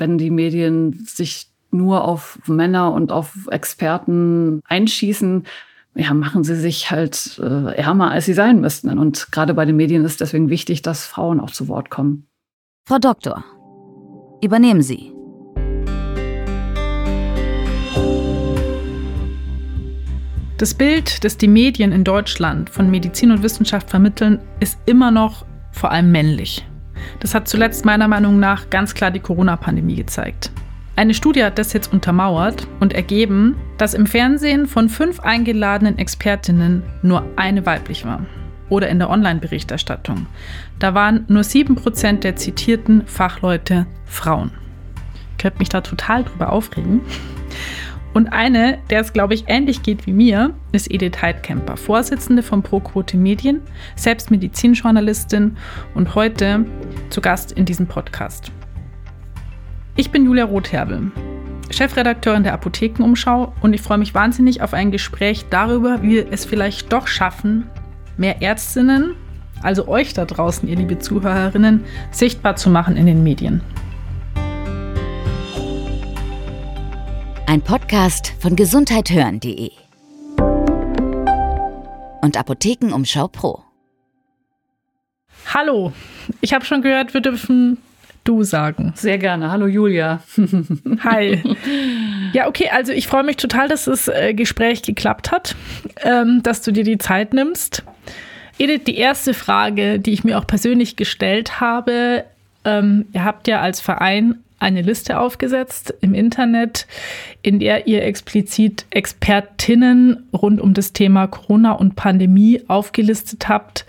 wenn die Medien sich nur auf Männer und auf Experten einschießen, ja, machen sie sich halt äh, ärmer, als sie sein müssten. Und gerade bei den Medien ist deswegen wichtig, dass Frauen auch zu Wort kommen. Frau Doktor, übernehmen Sie. Das Bild, das die Medien in Deutschland von Medizin und Wissenschaft vermitteln, ist immer noch vor allem männlich. Das hat zuletzt meiner Meinung nach ganz klar die Corona-Pandemie gezeigt. Eine Studie hat das jetzt untermauert und ergeben, dass im Fernsehen von fünf eingeladen Expertinnen nur eine weiblich war. Oder in der Online-Berichterstattung. Da waren nur 7% der zitierten Fachleute Frauen. Ich könnte mich da total drüber aufregen. Und eine, der es, glaube ich, ähnlich geht wie mir, ist Edith Heidkemper, Vorsitzende von ProQuote Medien, selbst Medizinjournalistin und heute zu Gast in diesem Podcast. Ich bin Julia Rotherbel, Chefredakteurin der Apothekenumschau und ich freue mich wahnsinnig auf ein Gespräch darüber, wie wir es vielleicht doch schaffen, mehr Ärztinnen, also euch da draußen, ihr liebe Zuhörerinnen, sichtbar zu machen in den Medien. Ein Podcast von gesundheithören.de und Apothekenumschau Pro. Hallo, ich habe schon gehört, wir dürfen du sagen. Sehr gerne. Hallo Julia. Hi. Ja, okay, also ich freue mich total, dass das äh, Gespräch geklappt hat, ähm, dass du dir die Zeit nimmst. Edith, die erste Frage, die ich mir auch persönlich gestellt habe, ähm, ihr habt ja als Verein eine Liste aufgesetzt im Internet, in der ihr explizit Expertinnen rund um das Thema Corona und Pandemie aufgelistet habt,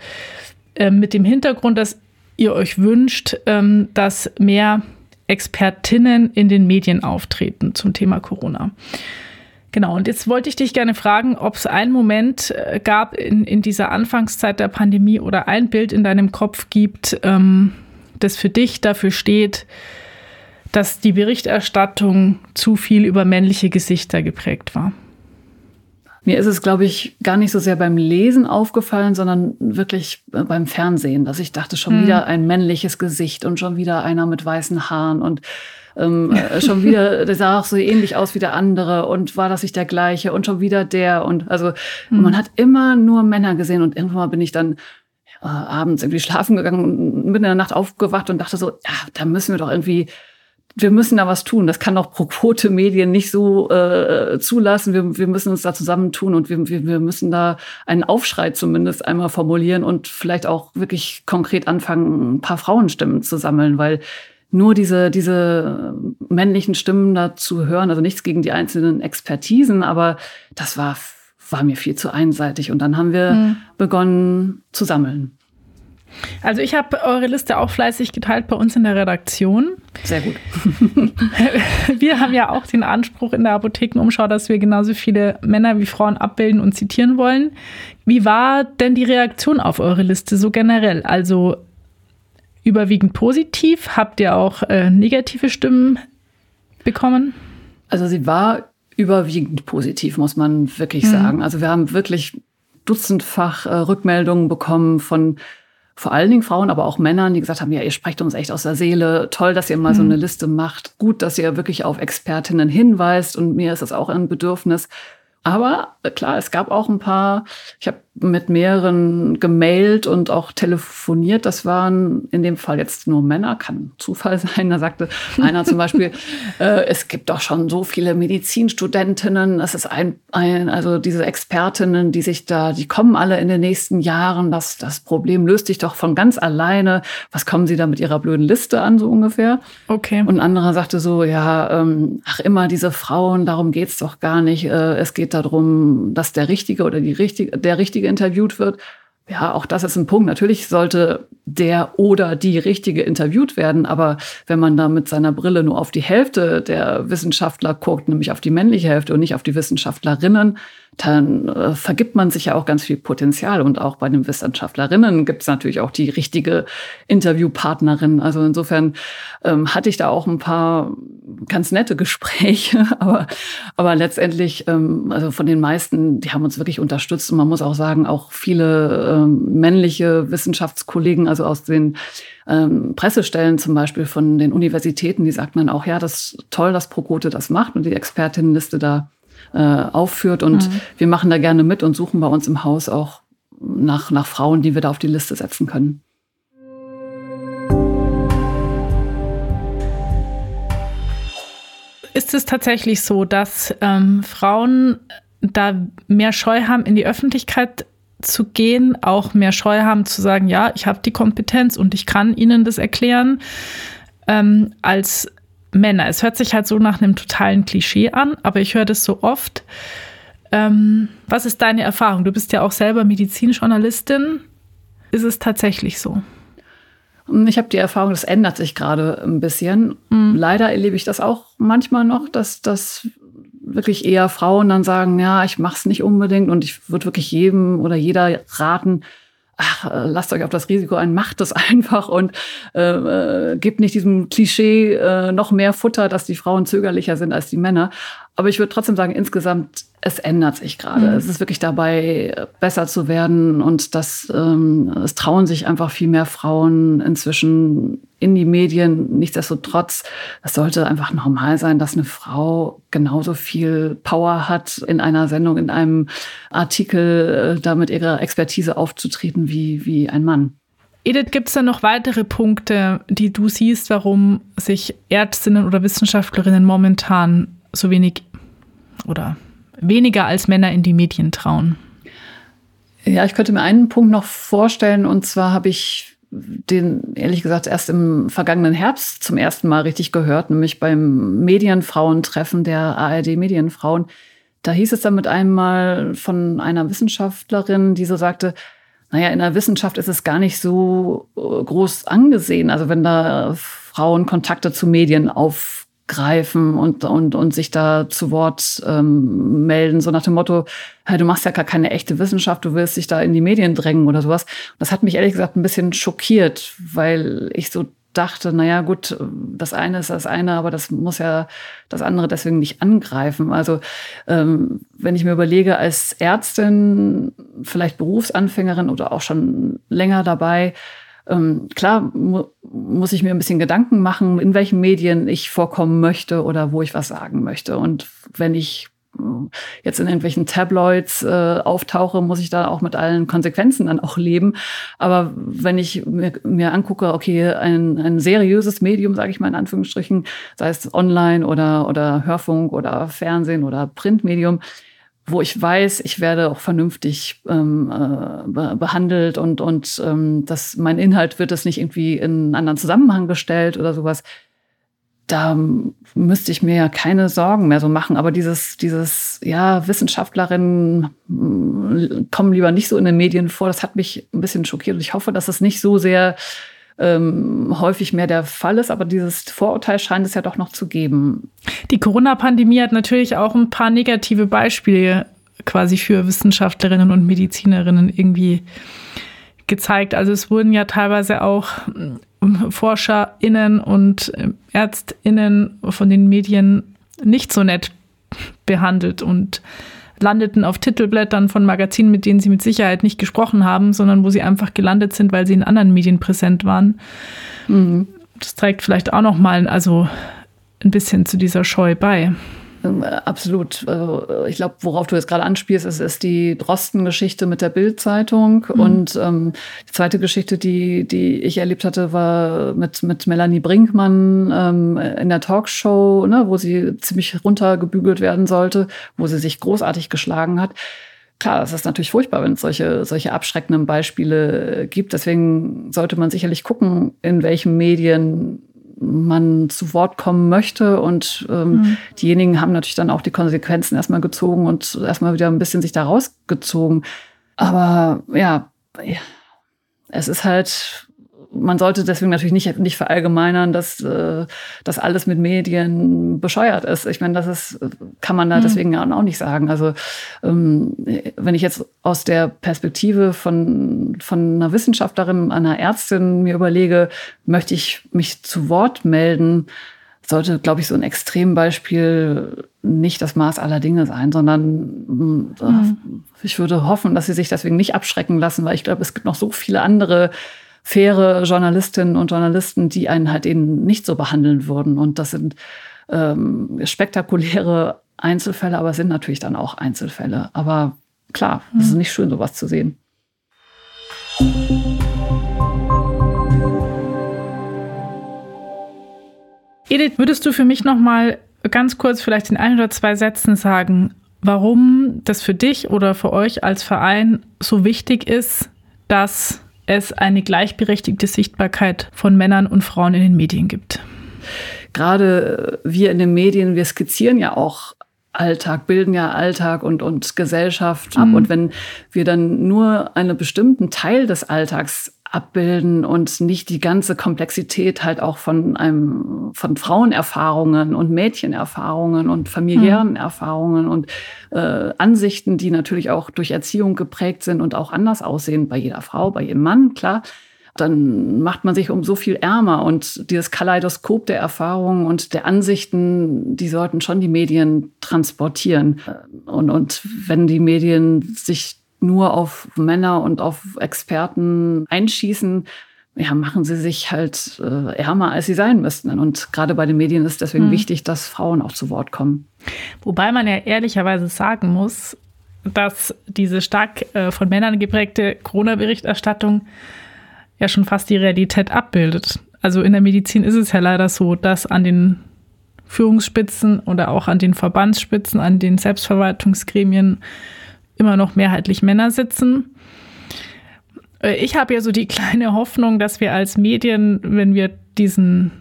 äh, mit dem Hintergrund, dass ihr euch wünscht, ähm, dass mehr Expertinnen in den Medien auftreten zum Thema Corona. Genau, und jetzt wollte ich dich gerne fragen, ob es einen Moment äh, gab in, in dieser Anfangszeit der Pandemie oder ein Bild in deinem Kopf gibt, ähm, das für dich dafür steht, dass die Berichterstattung zu viel über männliche Gesichter geprägt war. Mir ist es, glaube ich, gar nicht so sehr beim Lesen aufgefallen, sondern wirklich beim Fernsehen, dass ich dachte, schon mhm. wieder ein männliches Gesicht und schon wieder einer mit weißen Haaren und ähm, äh, schon wieder, der sah auch so ähnlich aus wie der andere und war das nicht der gleiche und schon wieder der und also mhm. man hat immer nur Männer gesehen und irgendwann mal bin ich dann äh, abends irgendwie schlafen gegangen und mitten in der Nacht aufgewacht und dachte so, ja, da müssen wir doch irgendwie wir müssen da was tun. Das kann auch pro Quote Medien nicht so äh, zulassen. Wir, wir müssen uns da zusammentun und wir, wir, wir müssen da einen Aufschrei zumindest einmal formulieren und vielleicht auch wirklich konkret anfangen, ein paar Frauenstimmen zu sammeln, weil nur diese, diese männlichen Stimmen da zu hören, also nichts gegen die einzelnen Expertisen, aber das war, war mir viel zu einseitig. Und dann haben wir mhm. begonnen zu sammeln. Also ich habe eure Liste auch fleißig geteilt bei uns in der Redaktion. Sehr gut. wir haben ja auch den Anspruch in der Apothekenumschau, dass wir genauso viele Männer wie Frauen abbilden und zitieren wollen. Wie war denn die Reaktion auf eure Liste so generell? Also überwiegend positiv? Habt ihr auch äh, negative Stimmen bekommen? Also sie war überwiegend positiv, muss man wirklich mhm. sagen. Also wir haben wirklich dutzendfach äh, Rückmeldungen bekommen von vor allen Dingen Frauen, aber auch Männern, die gesagt haben, ja, ihr sprecht uns echt aus der Seele. Toll, dass ihr mal mhm. so eine Liste macht. Gut, dass ihr wirklich auf Expertinnen hinweist. Und mir ist das auch ein Bedürfnis. Aber äh, klar, es gab auch ein paar, ich habe mit mehreren gemailt und auch telefoniert. Das waren in dem Fall jetzt nur Männer, kann Zufall sein. Da sagte einer zum Beispiel, äh, es gibt doch schon so viele Medizinstudentinnen. Es ist ein, ein, also diese Expertinnen, die sich da, die kommen alle in den nächsten Jahren. Das, das Problem löst sich doch von ganz alleine. Was kommen Sie da mit Ihrer blöden Liste an, so ungefähr? Okay. Und ein anderer sagte so, ja, ähm, ach immer diese Frauen, darum geht's doch gar nicht. Äh, es geht darum, dass der Richtige oder die Richtige, der Richtige Richtige interviewt wird. Ja, auch das ist ein Punkt. Natürlich sollte der oder die Richtige interviewt werden, aber wenn man da mit seiner Brille nur auf die Hälfte der Wissenschaftler guckt, nämlich auf die männliche Hälfte und nicht auf die Wissenschaftlerinnen, dann äh, vergibt man sich ja auch ganz viel Potenzial. Und auch bei den Wissenschaftlerinnen gibt es natürlich auch die richtige Interviewpartnerin. Also insofern ähm, hatte ich da auch ein paar ganz nette Gespräche, aber, aber letztendlich, ähm, also von den meisten, die haben uns wirklich unterstützt. Und man muss auch sagen, auch viele ähm, männliche Wissenschaftskollegen, also aus den ähm, Pressestellen zum Beispiel von den Universitäten, die sagten dann auch, ja, das ist toll, dass Prokote das macht und die Expertinnenliste da äh, aufführt. Und mhm. wir machen da gerne mit und suchen bei uns im Haus auch nach, nach Frauen, die wir da auf die Liste setzen können. Ist es tatsächlich so, dass ähm, Frauen da mehr Scheu haben, in die Öffentlichkeit zu gehen, auch mehr Scheu haben zu sagen, ja, ich habe die Kompetenz und ich kann ihnen das erklären, ähm, als Männer. Es hört sich halt so nach einem totalen Klischee an, aber ich höre das so oft. Ähm, was ist deine Erfahrung? Du bist ja auch selber Medizinjournalistin. Ist es tatsächlich so? Ich habe die Erfahrung, das ändert sich gerade ein bisschen. Mhm. Leider erlebe ich das auch manchmal noch, dass, dass wirklich eher Frauen dann sagen, ja, ich mache es nicht unbedingt und ich würde wirklich jedem oder jeder raten, ach, äh, lasst euch auf das Risiko ein, macht es einfach und äh, äh, gebt nicht diesem Klischee äh, noch mehr Futter, dass die Frauen zögerlicher sind als die Männer. Aber ich würde trotzdem sagen, insgesamt, es ändert sich gerade. Mhm. Es ist wirklich dabei, besser zu werden und das, ähm, es trauen sich einfach viel mehr Frauen inzwischen in die Medien. Nichtsdestotrotz, es sollte einfach normal sein, dass eine Frau genauso viel Power hat, in einer Sendung, in einem Artikel, äh, da mit ihrer Expertise aufzutreten wie, wie ein Mann. Edith, gibt es da noch weitere Punkte, die du siehst, warum sich Ärztinnen oder Wissenschaftlerinnen momentan so wenig oder weniger als Männer in die Medien trauen? Ja, ich könnte mir einen Punkt noch vorstellen, und zwar habe ich den ehrlich gesagt erst im vergangenen Herbst zum ersten Mal richtig gehört, nämlich beim Medienfrauentreffen der ARD Medienfrauen. Da hieß es dann mit einmal von einer Wissenschaftlerin, die so sagte, naja, in der Wissenschaft ist es gar nicht so äh, groß angesehen. Also wenn da Frauen Kontakte zu Medien auf greifen und, und, und sich da zu Wort ähm, melden, so nach dem Motto, hey, du machst ja gar keine echte Wissenschaft, du willst dich da in die Medien drängen oder sowas. Das hat mich ehrlich gesagt ein bisschen schockiert, weil ich so dachte, naja gut, das eine ist das eine, aber das muss ja das andere deswegen nicht angreifen. Also ähm, wenn ich mir überlege, als Ärztin, vielleicht Berufsanfängerin oder auch schon länger dabei, ähm, klar mu muss ich mir ein bisschen Gedanken machen, in welchen Medien ich vorkommen möchte oder wo ich was sagen möchte. Und wenn ich äh, jetzt in irgendwelchen Tabloids äh, auftauche, muss ich da auch mit allen Konsequenzen dann auch leben. Aber wenn ich mir, mir angucke, okay, ein, ein seriöses Medium, sage ich mal in Anführungsstrichen, sei es online oder, oder Hörfunk oder Fernsehen oder Printmedium, wo ich weiß, ich werde auch vernünftig ähm, äh, behandelt und, und ähm, dass mein Inhalt wird das nicht irgendwie in einen anderen Zusammenhang gestellt oder sowas. Da müsste ich mir ja keine Sorgen mehr so machen. Aber dieses, dieses, ja, Wissenschaftlerinnen mm, kommen lieber nicht so in den Medien vor, das hat mich ein bisschen schockiert. Und ich hoffe, dass es nicht so sehr ähm, häufig mehr der Fall ist, aber dieses Vorurteil scheint es ja doch noch zu geben. Die Corona-Pandemie hat natürlich auch ein paar negative Beispiele quasi für Wissenschaftlerinnen und Medizinerinnen irgendwie gezeigt. Also es wurden ja teilweise auch ähm, ForscherInnen und ähm, ÄrztInnen von den Medien nicht so nett behandelt und landeten auf Titelblättern von Magazinen, mit denen sie mit Sicherheit nicht gesprochen haben, sondern wo sie einfach gelandet sind, weil sie in anderen Medien präsent waren. Mhm. Das trägt vielleicht auch noch mal also ein bisschen zu dieser Scheu bei. Ähm, absolut. Also, ich glaube, worauf du jetzt gerade anspielst, ist, ist die Drosten-Geschichte mit der Bild-Zeitung. Mhm. Und ähm, die zweite Geschichte, die, die ich erlebt hatte, war mit, mit Melanie Brinkmann ähm, in der Talkshow, ne, wo sie ziemlich runtergebügelt werden sollte, wo sie sich großartig geschlagen hat. Klar, es ist natürlich furchtbar, wenn es solche, solche abschreckenden Beispiele gibt. Deswegen sollte man sicherlich gucken, in welchen Medien man zu Wort kommen möchte. Und ähm, mhm. diejenigen haben natürlich dann auch die Konsequenzen erstmal gezogen und erstmal wieder ein bisschen sich da rausgezogen. Aber ja, es ist halt man sollte deswegen natürlich nicht, nicht verallgemeinern, dass äh, das alles mit Medien bescheuert ist. Ich meine, das ist, kann man da mhm. deswegen auch nicht sagen. Also ähm, wenn ich jetzt aus der Perspektive von, von einer Wissenschaftlerin, einer Ärztin mir überlege, möchte ich mich zu Wort melden, sollte, glaube ich, so ein Extrembeispiel nicht das Maß aller Dinge sein, sondern mhm. ich würde hoffen, dass sie sich deswegen nicht abschrecken lassen, weil ich glaube, es gibt noch so viele andere faire Journalistinnen und Journalisten, die einen halt eben nicht so behandeln würden. Und das sind ähm, spektakuläre Einzelfälle, aber es sind natürlich dann auch Einzelfälle. Aber klar, es ist mhm. nicht schön, sowas zu sehen. Edith, würdest du für mich noch mal ganz kurz vielleicht in ein oder zwei Sätzen sagen, warum das für dich oder für euch als Verein so wichtig ist, dass es eine gleichberechtigte Sichtbarkeit von Männern und Frauen in den Medien gibt? Gerade wir in den Medien, wir skizzieren ja auch Alltag, bilden ja Alltag und, und Gesellschaft ab. Mhm. Und wenn wir dann nur einen bestimmten Teil des Alltags abbilden und nicht die ganze Komplexität halt auch von einem, von Frauenerfahrungen und Mädchenerfahrungen und familiären mhm. Erfahrungen und äh, Ansichten, die natürlich auch durch Erziehung geprägt sind und auch anders aussehen bei jeder Frau, bei jedem Mann, klar dann macht man sich um so viel ärmer. Und dieses Kaleidoskop der Erfahrungen und der Ansichten, die sollten schon die Medien transportieren. Und, und wenn die Medien sich nur auf Männer und auf Experten einschießen, ja, machen sie sich halt äh, ärmer, als sie sein müssten. Und gerade bei den Medien ist deswegen hm. wichtig, dass Frauen auch zu Wort kommen. Wobei man ja ehrlicherweise sagen muss, dass diese stark äh, von Männern geprägte Corona-Berichterstattung ja schon fast die Realität abbildet. Also in der Medizin ist es ja leider so, dass an den Führungsspitzen oder auch an den Verbandsspitzen, an den Selbstverwaltungsgremien immer noch mehrheitlich Männer sitzen. Äh, ich habe ja so die kleine Hoffnung, dass wir als Medien, wenn wir diesen,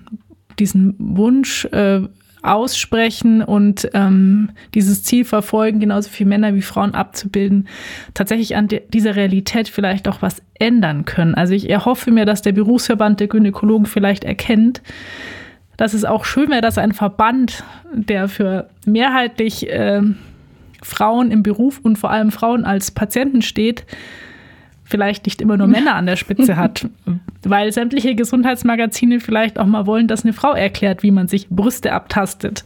diesen Wunsch äh, aussprechen und ähm, dieses Ziel verfolgen, genauso viele Männer wie Frauen abzubilden, tatsächlich an dieser Realität vielleicht auch was ändern können. Also ich erhoffe mir, dass der Berufsverband der Gynäkologen vielleicht erkennt, dass es auch schön wäre, dass ein Verband, der für mehrheitlich äh, Frauen im Beruf und vor allem Frauen als Patienten steht, vielleicht nicht immer nur Männer an der Spitze hat, weil sämtliche Gesundheitsmagazine vielleicht auch mal wollen, dass eine Frau erklärt, wie man sich Brüste abtastet.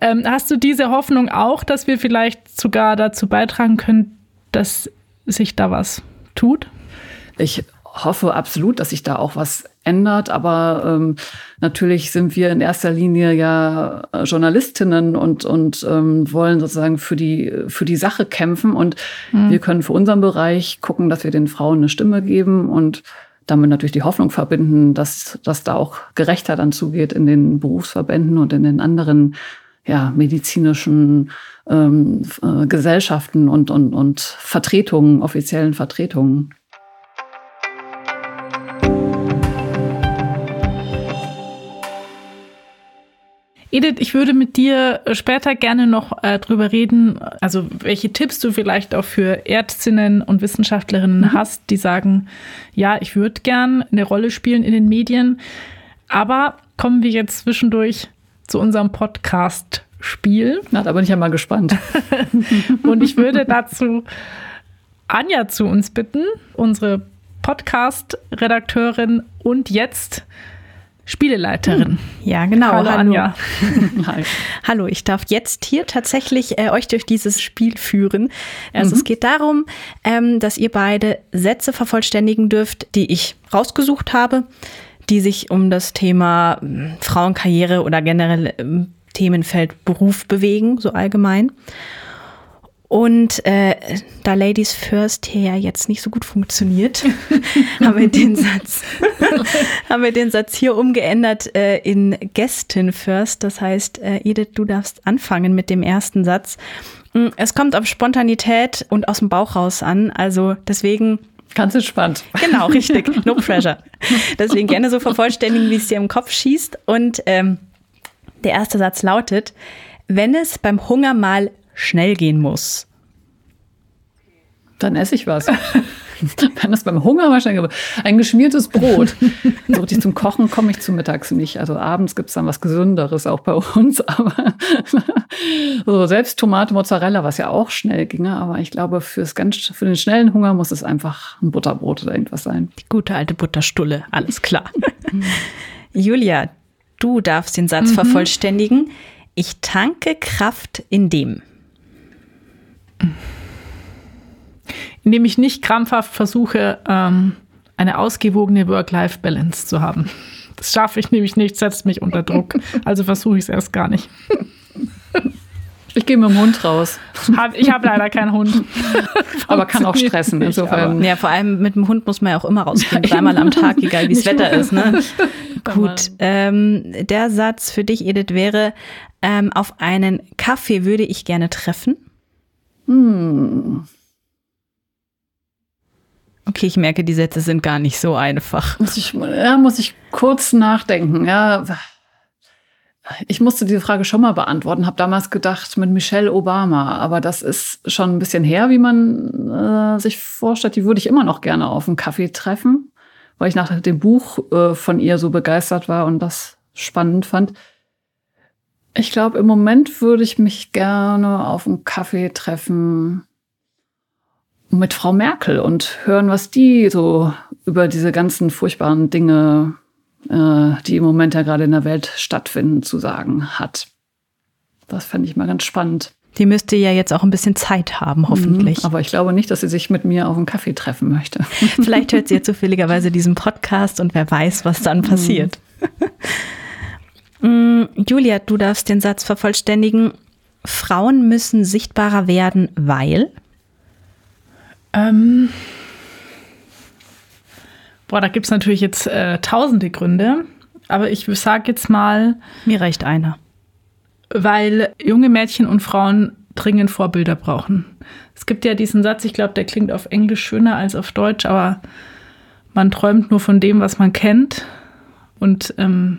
Ähm, hast du diese Hoffnung auch, dass wir vielleicht sogar dazu beitragen können, dass sich da was tut? Ich hoffe absolut, dass sich da auch was ändert. Aber ähm, natürlich sind wir in erster Linie ja äh, Journalistinnen und, und ähm, wollen sozusagen für die, für die Sache kämpfen. Und mhm. wir können für unseren Bereich gucken, dass wir den Frauen eine Stimme geben und damit natürlich die Hoffnung verbinden, dass, dass da auch gerechter dann zugeht in den Berufsverbänden und in den anderen ja, medizinischen ähm, äh, Gesellschaften und, und, und Vertretungen, offiziellen Vertretungen. Edith, ich würde mit dir später gerne noch äh, drüber reden, also welche Tipps du vielleicht auch für Ärztinnen und Wissenschaftlerinnen mhm. hast, die sagen, ja, ich würde gern eine Rolle spielen in den Medien. Aber kommen wir jetzt zwischendurch zu unserem Podcast-Spiel. Na, da bin ich ja mal gespannt. und ich würde dazu Anja zu uns bitten, unsere Podcast-Redakteurin und jetzt Spieleleiterin. Hm. Ja, genau. Hallo, Hallo. Anja. Hallo, ich darf jetzt hier tatsächlich äh, euch durch dieses Spiel führen. Also mhm. es geht darum, ähm, dass ihr beide Sätze vervollständigen dürft, die ich rausgesucht habe, die sich um das Thema äh, Frauenkarriere oder generell äh, Themenfeld Beruf bewegen, so allgemein. Und äh, da Ladies First hier ja jetzt nicht so gut funktioniert, haben wir den Satz, haben wir den Satz hier umgeändert äh, in Gästin First. Das heißt, äh, Edith, du darfst anfangen mit dem ersten Satz. Mm, es kommt auf Spontanität und aus dem Bauch raus an. Also deswegen Ganz entspannt. Genau, richtig. No pressure. Deswegen gerne so vervollständigen, wie es dir im Kopf schießt. Und ähm, der erste Satz lautet, wenn es beim Hunger mal schnell gehen muss. Dann esse ich was. Dann ist beim Hunger wahrscheinlich ein geschmiertes Brot. So richtig zum Kochen komme ich zu mittags nicht. Also abends gibt es dann was Gesünderes auch bei uns. Aber so selbst Tomate, Mozzarella, was ja auch schnell ginge. Aber ich glaube, fürs ganz, für den schnellen Hunger muss es einfach ein Butterbrot oder irgendwas sein. Die gute alte Butterstulle, alles klar. Julia, du darfst den Satz mhm. vervollständigen. Ich tanke Kraft in dem. Indem ich nicht krampfhaft versuche, ähm, eine ausgewogene Work-Life-Balance zu haben. Das schaffe ich nämlich nicht, setzt mich unter Druck. Also versuche ich es erst gar nicht. Ich gehe mit dem Hund raus. Ich habe leider keinen Hund. aber kann auch stressen. Insofern. Ja, vor allem mit dem Hund muss man ja auch immer rausgehen, dreimal am Tag, egal wie das Wetter ist. Ne? Gut, ähm, der Satz für dich, Edith, wäre, ähm, auf einen Kaffee würde ich gerne treffen. Hm. Okay, ich merke, die Sätze sind gar nicht so einfach. Muss ich, ja, muss ich kurz nachdenken. Ja, ich musste diese Frage schon mal beantworten, habe damals gedacht mit Michelle Obama, aber das ist schon ein bisschen her, wie man äh, sich vorstellt. Die würde ich immer noch gerne auf einen Kaffee treffen, weil ich nach dem Buch äh, von ihr so begeistert war und das spannend fand. Ich glaube, im Moment würde ich mich gerne auf einen Kaffee treffen mit Frau Merkel und hören, was die so über diese ganzen furchtbaren Dinge, äh, die im Moment ja gerade in der Welt stattfinden, zu sagen hat. Das fände ich mal ganz spannend. Die müsste ja jetzt auch ein bisschen Zeit haben, hoffentlich. Mhm, aber ich glaube nicht, dass sie sich mit mir auf einen Kaffee treffen möchte. Vielleicht hört sie ja zufälligerweise diesen Podcast und wer weiß, was dann passiert. Mhm. Julia, du darfst den Satz vervollständigen. Frauen müssen sichtbarer werden, weil? Ähm, boah, da gibt es natürlich jetzt äh, tausende Gründe, aber ich sage jetzt mal. Mir reicht einer. Weil junge Mädchen und Frauen dringend Vorbilder brauchen. Es gibt ja diesen Satz, ich glaube, der klingt auf Englisch schöner als auf Deutsch, aber man träumt nur von dem, was man kennt. Und ähm,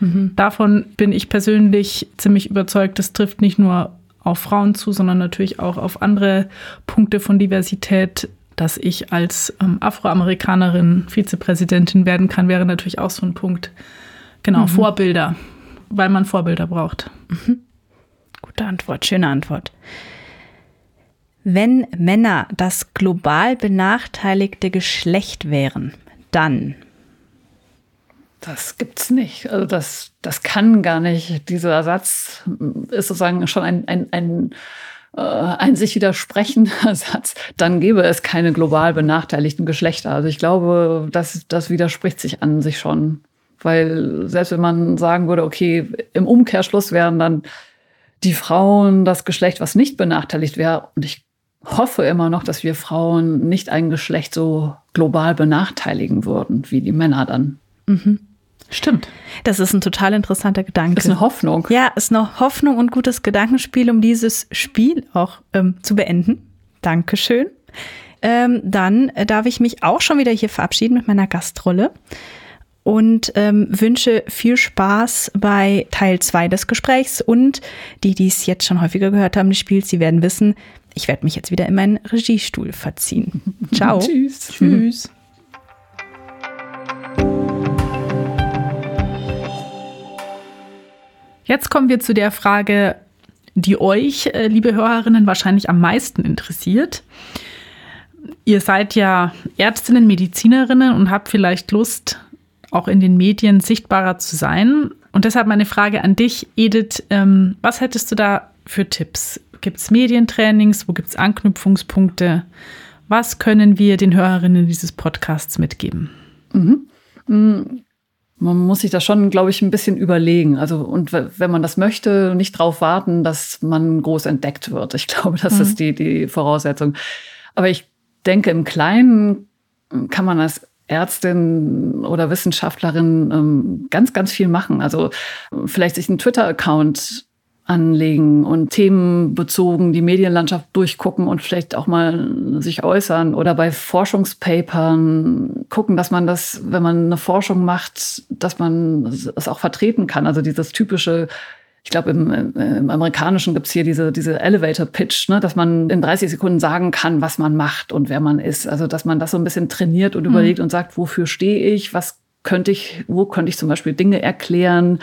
mhm. davon bin ich persönlich ziemlich überzeugt, das trifft nicht nur auf Frauen zu, sondern natürlich auch auf andere Punkte von Diversität. Dass ich als ähm, Afroamerikanerin Vizepräsidentin werden kann, wäre natürlich auch so ein Punkt. Genau, mhm. Vorbilder, weil man Vorbilder braucht. Mhm. Gute Antwort, schöne Antwort. Wenn Männer das global benachteiligte Geschlecht wären, dann das gibt's nicht. Also das, das kann gar nicht. Dieser Satz ist sozusagen schon ein, ein, ein, äh, ein sich widersprechender Satz. Dann gäbe es keine global benachteiligten Geschlechter. Also ich glaube, das, das widerspricht sich an sich schon. Weil selbst wenn man sagen würde, okay, im Umkehrschluss wären dann die Frauen das Geschlecht, was nicht benachteiligt wäre. Und ich hoffe immer noch, dass wir Frauen nicht ein Geschlecht so global benachteiligen würden, wie die Männer dann. Mhm. Stimmt. Das ist ein total interessanter Gedanke. Das ist eine Hoffnung. Ja, ist eine Hoffnung und gutes Gedankenspiel, um dieses Spiel auch ähm, zu beenden. Dankeschön. Ähm, dann darf ich mich auch schon wieder hier verabschieden mit meiner Gastrolle und ähm, wünsche viel Spaß bei Teil 2 des Gesprächs und die, die es jetzt schon häufiger gehört haben des Spiels, sie werden wissen, ich werde mich jetzt wieder in meinen Regiestuhl verziehen. Ciao. Tschüss. Tschüss. Jetzt kommen wir zu der Frage, die euch, äh, liebe Hörerinnen, wahrscheinlich am meisten interessiert. Ihr seid ja Ärztinnen, Medizinerinnen und habt vielleicht Lust, auch in den Medien sichtbarer zu sein. Und deshalb meine Frage an dich, Edith, ähm, was hättest du da für Tipps? Gibt es Medientrainings? Wo gibt es Anknüpfungspunkte? Was können wir den Hörerinnen dieses Podcasts mitgeben? Mhm. Man muss sich das schon, glaube ich, ein bisschen überlegen. Also, und wenn man das möchte, nicht darauf warten, dass man groß entdeckt wird. Ich glaube, das mhm. ist die, die Voraussetzung. Aber ich denke, im Kleinen kann man als Ärztin oder Wissenschaftlerin ähm, ganz, ganz viel machen. Also vielleicht sich einen Twitter-Account anlegen und themenbezogen die Medienlandschaft durchgucken und vielleicht auch mal sich äußern oder bei Forschungspapern gucken, dass man das, wenn man eine Forschung macht, dass man es auch vertreten kann. Also dieses typische ich glaube, im, im Amerikanischen gibt's hier diese, diese Elevator-Pitch, ne, dass man in 30 Sekunden sagen kann, was man macht und wer man ist. Also, dass man das so ein bisschen trainiert und mhm. überlegt und sagt, wofür stehe ich, was könnte ich, wo könnte ich zum Beispiel Dinge erklären,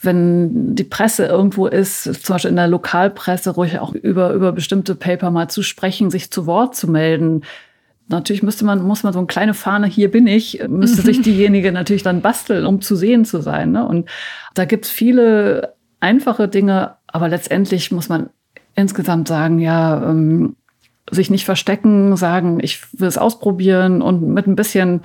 wenn die Presse irgendwo ist, zum Beispiel in der Lokalpresse, ruhig auch über, über bestimmte Paper mal zu sprechen, sich zu Wort zu melden. Natürlich müsste man, muss man so eine kleine Fahne, hier bin ich, müsste sich diejenige natürlich dann basteln, um zu sehen zu sein. Ne? Und da gibt's viele einfache Dinge, aber letztendlich muss man insgesamt sagen, ja, ähm, sich nicht verstecken, sagen, ich will es ausprobieren und mit ein bisschen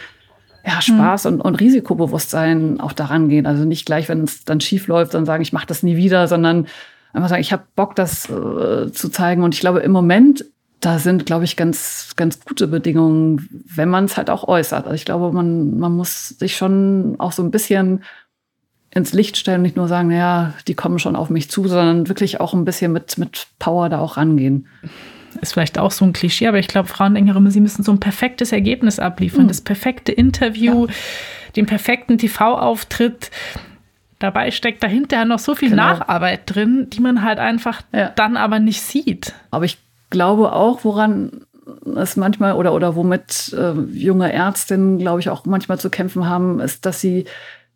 ja, Spaß mhm. und, und Risikobewusstsein auch daran gehen. Also nicht gleich, wenn es dann schief läuft, dann sagen, ich mache das nie wieder, sondern einfach sagen, ich habe Bock, das äh, zu zeigen. Und ich glaube, im Moment da sind, glaube ich, ganz, ganz gute Bedingungen, wenn man es halt auch äußert. Also ich glaube, man, man muss sich schon auch so ein bisschen ins Licht stellen, nicht nur sagen, naja, die kommen schon auf mich zu, sondern wirklich auch ein bisschen mit, mit Power da auch rangehen. Ist vielleicht auch so ein Klischee, aber ich glaube, Frauen denken immer, sie müssen so ein perfektes Ergebnis abliefern, mhm. das perfekte Interview, ja. den perfekten TV-Auftritt. Dabei steckt dahinter noch so viel genau. Nacharbeit drin, die man halt einfach ja. dann aber nicht sieht. Aber ich glaube auch, woran es manchmal oder, oder womit äh, junge Ärztinnen, glaube ich, auch manchmal zu kämpfen haben, ist, dass sie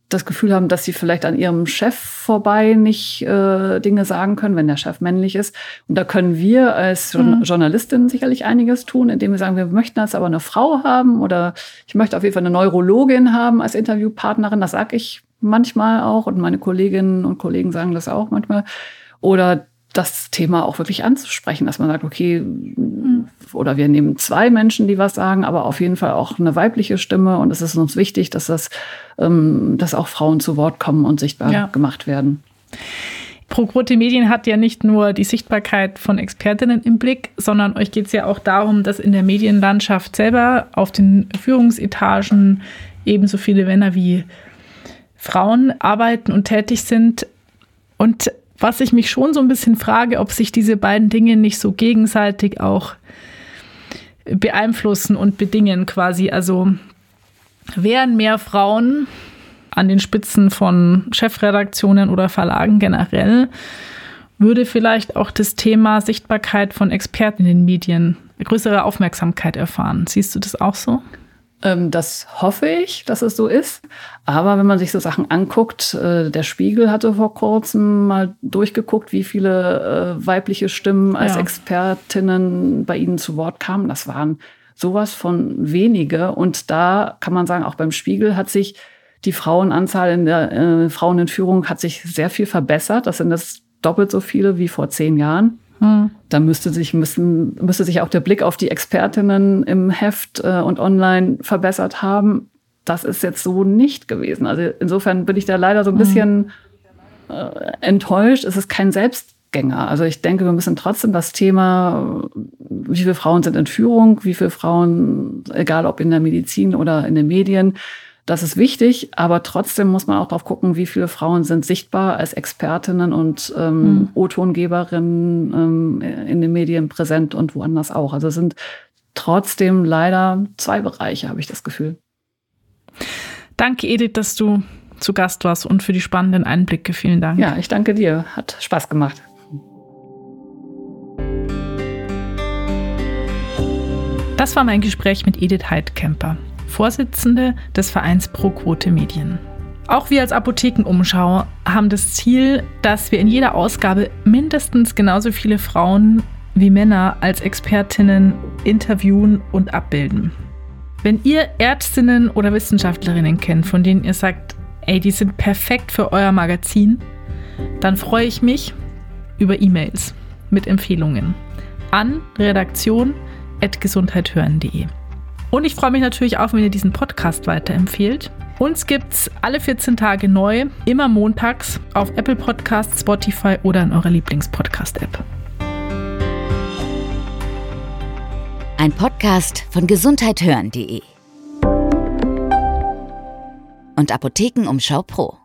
das Gefühl haben, dass sie vielleicht an ihrem Chef vorbei nicht äh, Dinge sagen können, wenn der Chef männlich ist. Und da können wir als mhm. Journalistin sicherlich einiges tun, indem wir sagen, wir möchten jetzt aber eine Frau haben oder ich möchte auf jeden Fall eine Neurologin haben als Interviewpartnerin. Das sage ich manchmal auch und meine Kolleginnen und Kollegen sagen das auch manchmal. Oder das Thema auch wirklich anzusprechen, dass man sagt, okay, oder wir nehmen zwei Menschen, die was sagen, aber auf jeden Fall auch eine weibliche Stimme und es ist uns wichtig, dass das, ähm, dass auch Frauen zu Wort kommen und sichtbar ja. gemacht werden. ProQuote Medien hat ja nicht nur die Sichtbarkeit von Expertinnen im Blick, sondern euch geht es ja auch darum, dass in der Medienlandschaft selber auf den Führungsetagen ebenso viele Männer wie Frauen arbeiten und tätig sind. Und was ich mich schon so ein bisschen frage, ob sich diese beiden Dinge nicht so gegenseitig auch beeinflussen und bedingen quasi. Also wären mehr Frauen an den Spitzen von Chefredaktionen oder Verlagen generell, würde vielleicht auch das Thema Sichtbarkeit von Experten in den Medien größere Aufmerksamkeit erfahren. Siehst du das auch so? Ähm, das hoffe ich, dass es so ist. Aber wenn man sich so Sachen anguckt, äh, der Spiegel hatte vor kurzem mal durchgeguckt, wie viele äh, weibliche Stimmen als ja. Expertinnen bei ihnen zu Wort kamen. Das waren sowas von wenige. Und da kann man sagen, auch beim Spiegel hat sich die Frauenanzahl in der äh, Frauen in Führung hat sich sehr viel verbessert. Das sind das doppelt so viele wie vor zehn Jahren. Hm. Da müsste sich, müssen, müsste sich auch der Blick auf die Expertinnen im Heft äh, und online verbessert haben. Das ist jetzt so nicht gewesen. Also insofern bin ich da leider so ein hm. bisschen äh, enttäuscht. Es ist kein Selbstgänger. Also ich denke, wir müssen trotzdem das Thema, wie viele Frauen sind in Führung, wie viele Frauen, egal ob in der Medizin oder in den Medien, das ist wichtig, aber trotzdem muss man auch darauf gucken, wie viele Frauen sind sichtbar als Expertinnen und ähm, mhm. O-Tongeberinnen ähm, in den Medien präsent und woanders auch. Also es sind trotzdem leider zwei Bereiche, habe ich das Gefühl. Danke, Edith, dass du zu Gast warst und für die spannenden Einblicke. Vielen Dank. Ja, ich danke dir. Hat Spaß gemacht. Das war mein Gespräch mit Edith Heidkemper. Vorsitzende des Vereins Pro Quote Medien. Auch wir als Apothekenumschau haben das Ziel, dass wir in jeder Ausgabe mindestens genauso viele Frauen wie Männer als Expertinnen interviewen und abbilden. Wenn ihr Ärztinnen oder Wissenschaftlerinnen kennt, von denen ihr sagt, ey, die sind perfekt für euer Magazin, dann freue ich mich über E-Mails mit Empfehlungen an redaktion.gesundheithören.de. Und ich freue mich natürlich auch, wenn ihr diesen Podcast weiterempfehlt. Uns gibt es alle 14 Tage neu, immer montags auf Apple Podcasts, Spotify oder in eurer Lieblingspodcast-App. Ein Podcast von gesundheithören.de und Apothekenumschau Pro.